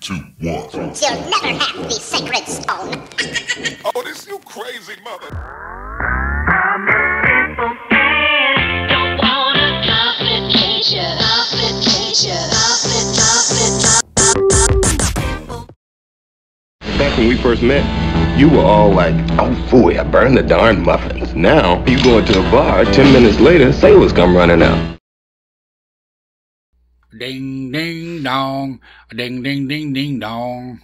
two, one. You'll never have the sacred stone. Oh, this you crazy mother. Don't want a complication. Complication. Back when we first met, you were all like, oh, fooey, I burned the darn muffins. Now, you go into a bar, ten minutes later, sailors come running out. Ding ding dong, ding ding ding ding dong.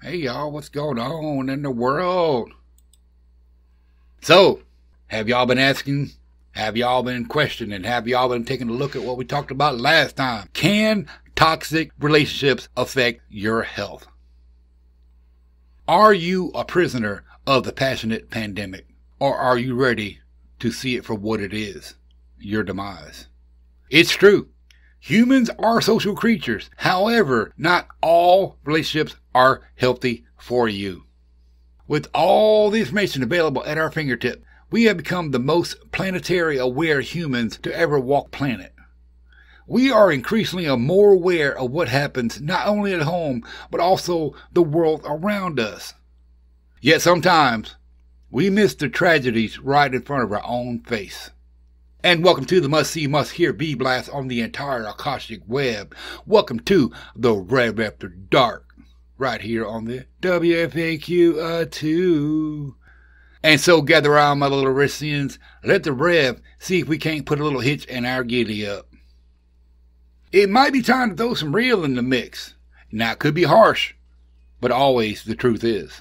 Hey y'all, what's going on in the world? So, have y'all been asking? Have y'all been questioning? Have y'all been taking a look at what we talked about last time? Can toxic relationships affect your health? Are you a prisoner of the passionate pandemic? Or are you ready to see it for what it is? Your demise. It's true. Humans are social creatures. However, not all relationships are healthy for you. With all the information available at our fingertip, we have become the most planetary aware humans to ever walk planet. We are increasingly more aware of what happens not only at home, but also the world around us. Yet sometimes we miss the tragedies right in front of our own face. And welcome to the must see, must hear B blast on the entire Akashic web. Welcome to the Rev After Dark, right here on the WFAQ uh, 2. And so gather around, my little Rissians. Let the Rev see if we can't put a little hitch in our giddy up. It might be time to throw some real in the mix. Now, it could be harsh, but always the truth is.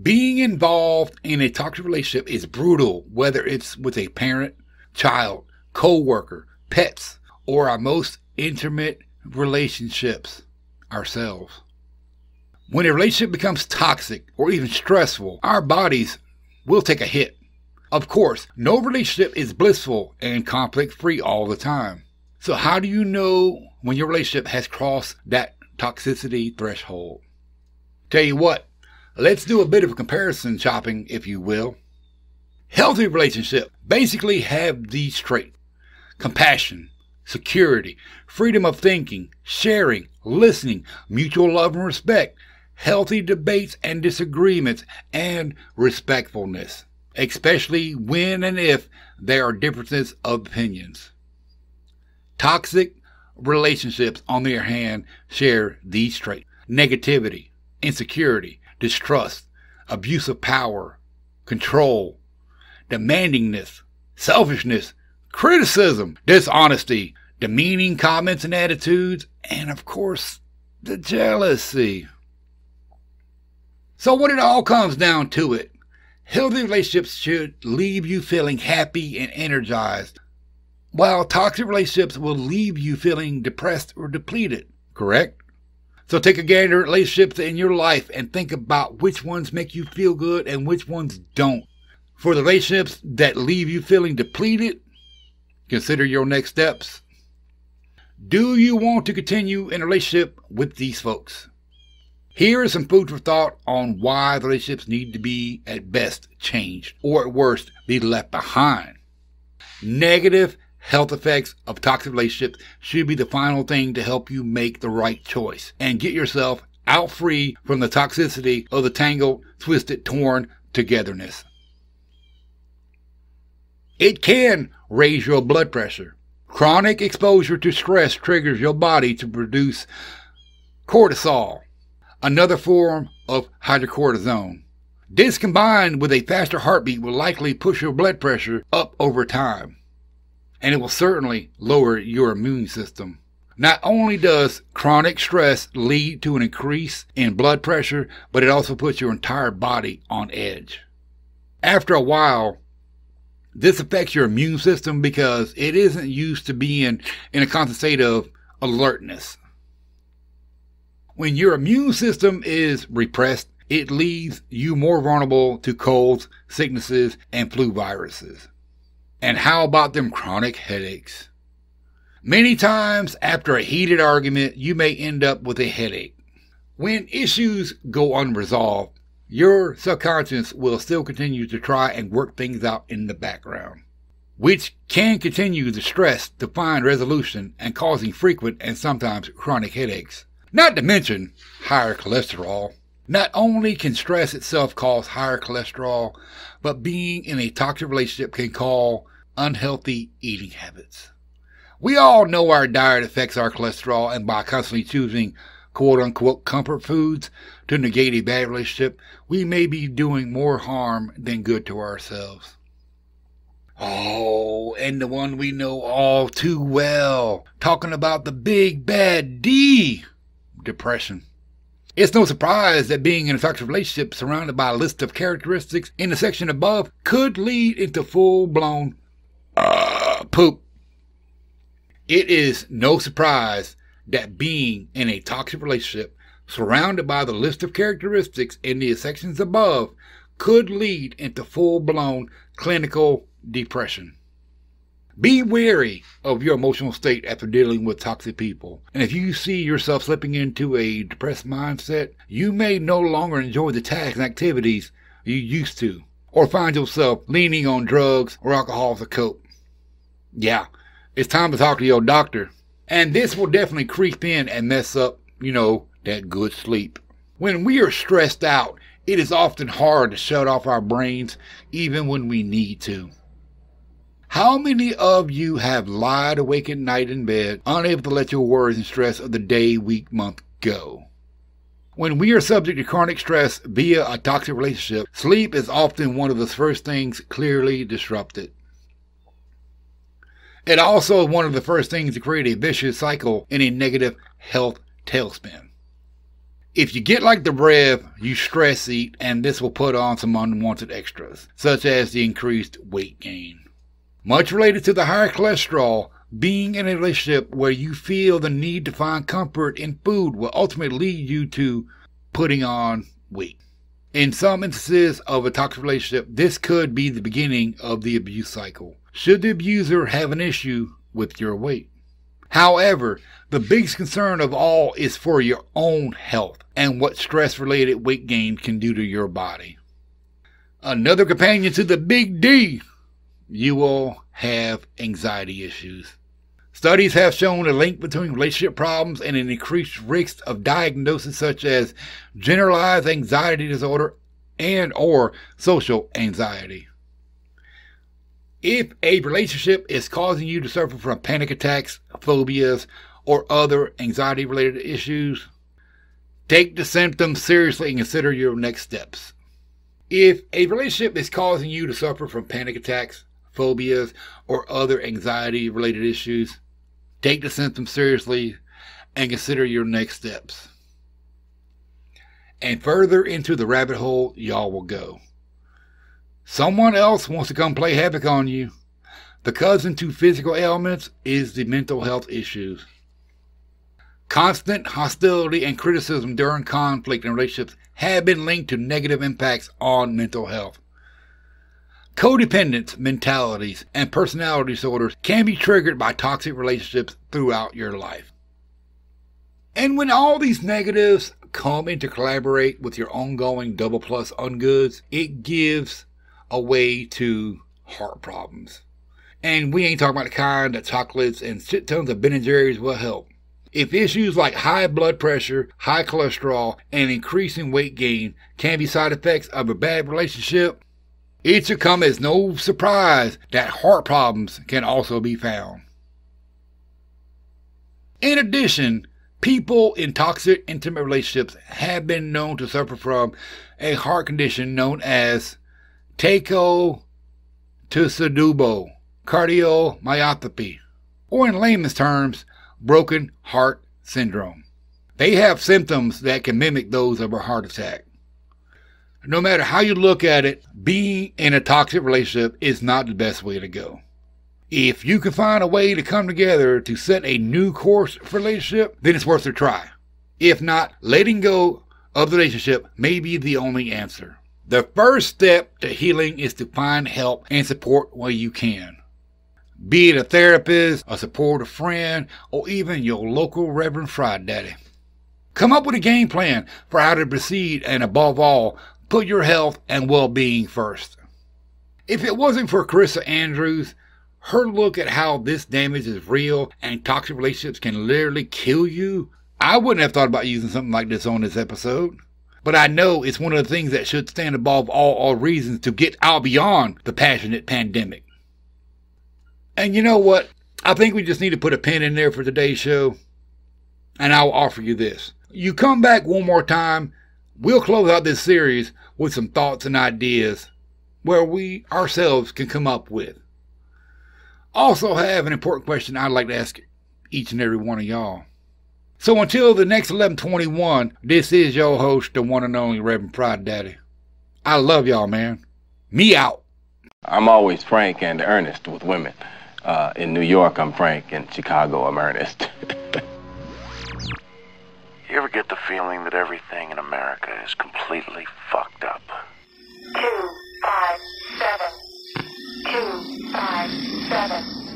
Being involved in a toxic relationship is brutal, whether it's with a parent, child, co-worker, pets, or our most intimate relationships, ourselves. When a relationship becomes toxic or even stressful, our bodies will take a hit. Of course, no relationship is blissful and conflict free all the time. So, how do you know when your relationship has crossed that toxicity threshold? Tell you what, let's do a bit of comparison shopping, if you will. Healthy relationships basically have these traits compassion, security, freedom of thinking, sharing, listening, mutual love and respect, healthy debates and disagreements, and respectfulness, especially when and if there are differences of opinions. Toxic relationships, on the other hand, share these traits negativity, insecurity, distrust, abuse of power, control, demandingness, selfishness, criticism, dishonesty, demeaning comments and attitudes, and of course, the jealousy. So, when it all comes down to it, healthy relationships should leave you feeling happy and energized, while toxic relationships will leave you feeling depressed or depleted, correct? So take a gander at relationships in your life and think about which ones make you feel good and which ones don't. For the relationships that leave you feeling depleted, consider your next steps. Do you want to continue in a relationship with these folks? Here is some food for thought on why relationships need to be at best changed or at worst be left behind. Negative health effects of toxic relationships should be the final thing to help you make the right choice and get yourself out free from the toxicity of the tangled, twisted, torn togetherness. It can raise your blood pressure. Chronic exposure to stress triggers your body to produce cortisol, another form of hydrocortisone. This combined with a faster heartbeat will likely push your blood pressure up over time and it will certainly lower your immune system. Not only does chronic stress lead to an increase in blood pressure, but it also puts your entire body on edge. After a while, this affects your immune system because it isn't used to being in a constant state of alertness. When your immune system is repressed, it leaves you more vulnerable to colds, sicknesses, and flu viruses. And how about them chronic headaches? Many times after a heated argument, you may end up with a headache. When issues go unresolved, your subconscious will still continue to try and work things out in the background. which can continue the stress to find resolution and causing frequent and sometimes chronic headaches. Not to mention higher cholesterol. Not only can stress itself cause higher cholesterol, but being in a toxic relationship can cause unhealthy eating habits. We all know our diet affects our cholesterol, and by constantly choosing quote unquote comfort foods to negate a bad relationship, we may be doing more harm than good to ourselves. Oh, and the one we know all too well, talking about the big bad D depression. It's no surprise that being in a toxic relationship surrounded by a list of characteristics in the section above could lead into full blown uh, poop. It is no surprise that being in a toxic relationship surrounded by the list of characteristics in the sections above could lead into full blown clinical depression. Be wary of your emotional state after dealing with toxic people. And if you see yourself slipping into a depressed mindset, you may no longer enjoy the tasks and activities you used to, or find yourself leaning on drugs or alcohol to cope. Yeah, it's time to talk to your doctor. And this will definitely creep in and mess up, you know, that good sleep. When we are stressed out, it is often hard to shut off our brains even when we need to. How many of you have lied awake at night in bed, unable to let your worries and stress of the day, week, month go? When we are subject to chronic stress via a toxic relationship, sleep is often one of the first things clearly disrupted. It also is one of the first things to create a vicious cycle in a negative health tailspin. If you get like the Rev, you stress eat, and this will put on some unwanted extras, such as the increased weight gain. Much related to the higher cholesterol, being in a relationship where you feel the need to find comfort in food will ultimately lead you to putting on weight. In some instances of a toxic relationship, this could be the beginning of the abuse cycle, should the abuser have an issue with your weight. However, the biggest concern of all is for your own health and what stress related weight gain can do to your body. Another companion to the big D you will have anxiety issues. Studies have shown a link between relationship problems and an increased risk of diagnosis such as generalized anxiety disorder and or social anxiety. If a relationship is causing you to suffer from panic attacks, phobias, or other anxiety related issues, take the symptoms seriously and consider your next steps. If a relationship is causing you to suffer from panic attacks, phobias, or other anxiety related issues, take the symptoms seriously and consider your next steps. And further into the rabbit hole, y'all will go. Someone else wants to come play havoc on you. The cousin to physical ailments is the mental health issues. Constant hostility and criticism during conflict in relationships have been linked to negative impacts on mental health. Codependence mentalities and personality disorders can be triggered by toxic relationships throughout your life. And when all these negatives come into collaborate with your ongoing double plus ungoods, it gives a way to heart problems. And we ain't talking about the kind that chocolates and shit tons of Ben and Jerry's will help. If issues like high blood pressure, high cholesterol, and increasing weight gain can be side effects of a bad relationship, it should come as no surprise that heart problems can also be found. In addition, people in toxic intimate relationships have been known to suffer from a heart condition known as takotsubo cardiomyopathy, or in layman's terms, broken heart syndrome. They have symptoms that can mimic those of a heart attack no matter how you look at it, being in a toxic relationship is not the best way to go. If you can find a way to come together to set a new course for relationship, then it's worth a try. If not, letting go of the relationship may be the only answer. The first step to healing is to find help and support where you can. Be it a therapist, a supportive friend, or even your local Reverend Fried Daddy. Come up with a game plan for how to proceed and above all, Put your health and well being first. If it wasn't for Carissa Andrews, her look at how this damage is real and toxic relationships can literally kill you, I wouldn't have thought about using something like this on this episode. But I know it's one of the things that should stand above all, all reasons to get out beyond the passionate pandemic. And you know what? I think we just need to put a pin in there for today's show. And I'll offer you this. You come back one more time, we'll close out this series with some thoughts and ideas where we ourselves can come up with. Also, have an important question I'd like to ask each and every one of y'all. So until the next 1121, this is your host, the one and only Reverend Pride Daddy. I love y'all, man. Me out. I'm always frank and earnest with women. Uh, in New York, I'm frank. In Chicago, I'm earnest. You ever get the feeling that everything in America is completely fucked up? two five seven two five seven